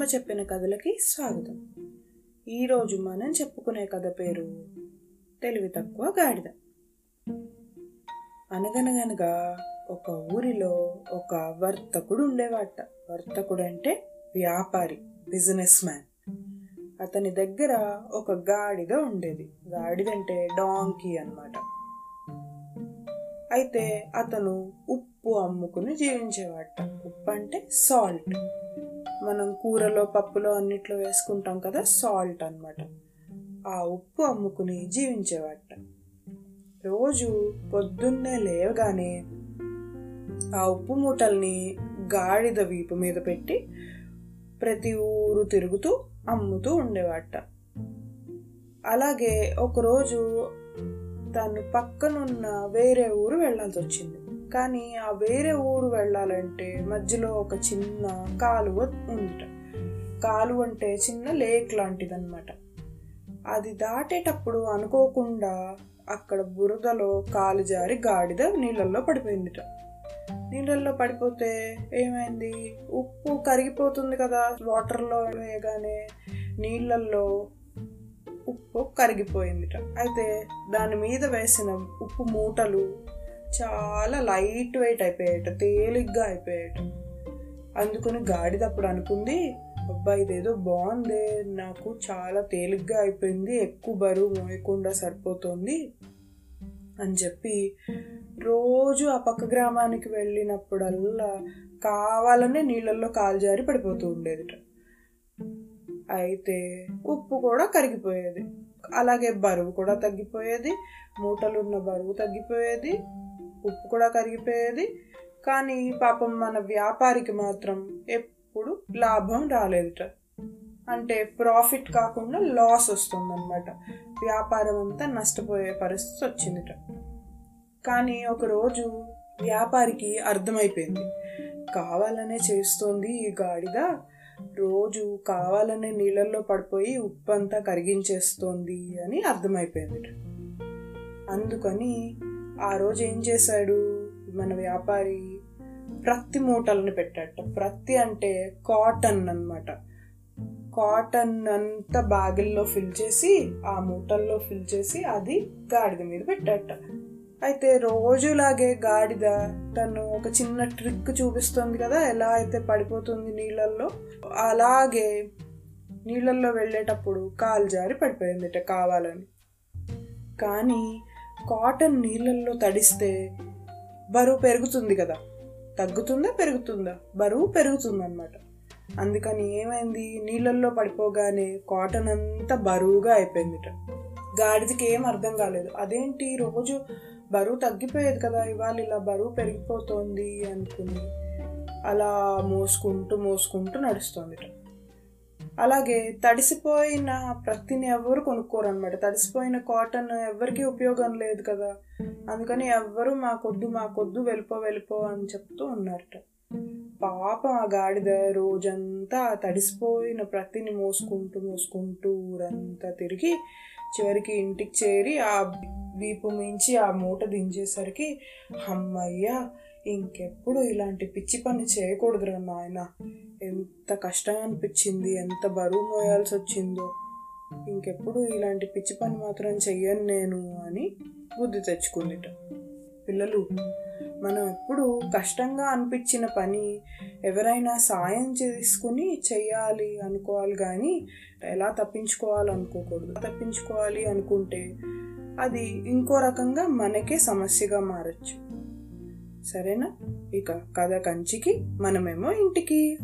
అమ్మమ్మ చెప్పిన కథలకి స్వాగతం. ఈరోజు మనం చెప్పుకునే కథ పేరు తెలివి తక్కువ గాడిద. అనగనగనగా ఒక ఊరిలో ఒక వర్తకుడు ఉండేవాట. వర్తకుడు అంటే వ్యాపారి బిజినెస్ మ్యాన్. అతని దగ్గర ఒక గాడిద ఉండేది. గాడిద అంటే డాంకీ అన్నమాట. అయితే అతను ఉప్పు అమ్ముకుని జీవించేవాట. ఉప్పు అంటే సాల్ట్. మనం కూరలో పప్పులో అన్నిట్లో వేసుకుంటాం కదా సాల్ట్ అన్నమాట. ఆ ఉప్పు అమ్ముకుని జీవించేవాట. రోజు పొద్దున్నే లేవగానే ఆ ఉప్పు మూటల్ని గాడిద వీపు మీద పెట్టి ప్రతి ఊరు తిరుగుతూ అమ్ముతూ ఉండేవాట. అలాగే ఒకరోజు తను పక్కనున్న వేరే ఊరు వెళ్ళాల్సి వచ్చింది కానీ ఆ వేరే ఊరు వెళ్ళాలంటే మధ్యలో ఒక చిన్న కాలువ ఉందిట. కాలువ అంటే చిన్న లేక్ లాంటిదన్నమాట. అది దాటేటప్పుడు అనుకోకుండా అక్కడ బురదలో కాలు జారి గాడిద నీళ్ళల్లో పడిపోయిందిట. నీళ్ళల్లో పడిపోతే ఏమైంది? ఉప్పు కరిగిపోతుంది కదా. వాటర్లో వేయగానే నీళ్ళల్లో ఉప్పు కరిగిపోయిందిట. అయితే దాని మీద వేసిన ఉప్పు మూటలు చాలా లైట్ వెయిట్ అయిపోయేట తేలిగ్గా అయిపోయాయట అందుకని గాడిదప్పుడు అనుకుంది అబ్బా ఇదేదో బాగుంది నాకు చాలా తేలిగ్గా అయిపోయింది ఎక్కువ బరువు మోయకుండా సరిపోతుంది అని చెప్పి రోజు ఆ పక్క గ్రామానికి వెళ్ళినప్పుడల్లా కావాలనే నీళ్ళల్లో కాలు జారి పడిపోతూ ఉండేదిట. అయితే ఉప్పు కూడా కరిగిపోయేది. అలాగే బరువు కూడా తగ్గిపోయేది మూటలున్న బరువు తగ్గిపోయేది ఉప్పు కూడా కరిగిపోయేది. కానీ పాపం మన వ్యాపారికి మాత్రం ఎప్పుడు లాభం రాలేదుట. అంటే ప్రాఫిట్ కాకుండా లాస్ వస్తుందన్నమాట. వ్యాపారం అంతా నష్టపోయే పరిస్థితి వచ్చిందిట. కానీ ఒకరోజు వ్యాపారికి అర్థమైపోయింది. కావాలనే చేస్తోంది ఈ గాడిద. రోజు కావాలనే నీళ్ళల్లో పడిపోయి ఉప్పు అంతా కరిగించేస్తోంది అని అర్థమైపోయింది అందుకని ఆ రోజు ఏం చేశాడు? మన వ్యాపారి ప్రత్తి మూటలను పెట్టాట. ప్రత్తి అంటే కాటన్ అనమాట కాటన్ అంతా బ్యాగుల్లో ఫిల్ చేసి ఆ మూటల్లో ఫిల్ చేసి అది గాడిద మీద పెట్టాట. అయితే రోజులాగే గాడిద తను ఒక చిన్న ట్రిక్ చూపిస్తుంది కదా ఎలా అయితే పడిపోతుంది నీళ్ళల్లో. అలాగే నీళ్ళల్లో వెళ్ళేటప్పుడు కాలు జారి పడిపోయిందిట కావాలని. కానీ కాటన్ నీళ్ళల్లో తడిస్తే బరువు పెరుగుతుంది కదా. తగ్గుతుందా పెరుగుతుందా? బరువు పెరుగుతుందన్నమాట. అందుకని ఏమైంది? నీళ్ళల్లో పడిపోగానే కాటన్ అంతా బరువుగా అయిపోయిందిట. గాడిదకి ఏం అర్థం కాలేదు. అదేంటి? రోజు బరువు తగ్గిపోయేది కదా ఇవాళ ఇలా బరువు పెరిగిపోతుంది అనుకుని అలా మోసుకుంటూ మోసుకుంటూ నడుస్తుంది అలాగే తడిసిపోయిన ప్రతిని ఎవరు కొనుక్కోరు అనమాట తడిసిపోయిన కాటన్ ఎవరికి ఉపయోగం లేదు కదా. అందుకని ఎవ్వరు మాకొద్దు మాకొద్దు వెళ్ళిపో వెళ్ళిపో అని చెప్తూ ఉన్నారట. పాపం ఆ గాడిద రోజంతా తడిసిపోయిన ప్రతిని మోసుకుంటూ మోసుకుంటూ ఊరంతా తిరిగి చివరికి ఇంటికి చేరి ఆ వీపు మించి ఆ మూట దించేసరికి అమ్మయ్యా ఇంకెప్పుడు ఇలాంటి పిచ్చి పని చేయకూడదురా నాయన. ఎంత కష్టం అనిపించింది ఎంత బరువు మోయాల్సి వచ్చిందో ఇంకెప్పుడు ఇలాంటి పిచ్చి పని మాత్రం చెయ్యను నేను అని బుద్ధి తెచ్చుకుందిట. పిల్లలు మనం ఎప్పుడు కష్టంగా అనిపించిన పని ఎవరైనా సాయం చేసుకుని చెయ్యాలి అనుకోవాలి కానీ ఎలా తప్పించుకోవాలనుకోకూడదు తప్పించుకోవాలి అనుకుంటే అది ఇంకో రకంగా మనకే సమస్యగా మారచ్చు. సరేనా? ఇక కథ కంచికి మనమేమో ఇంటికి.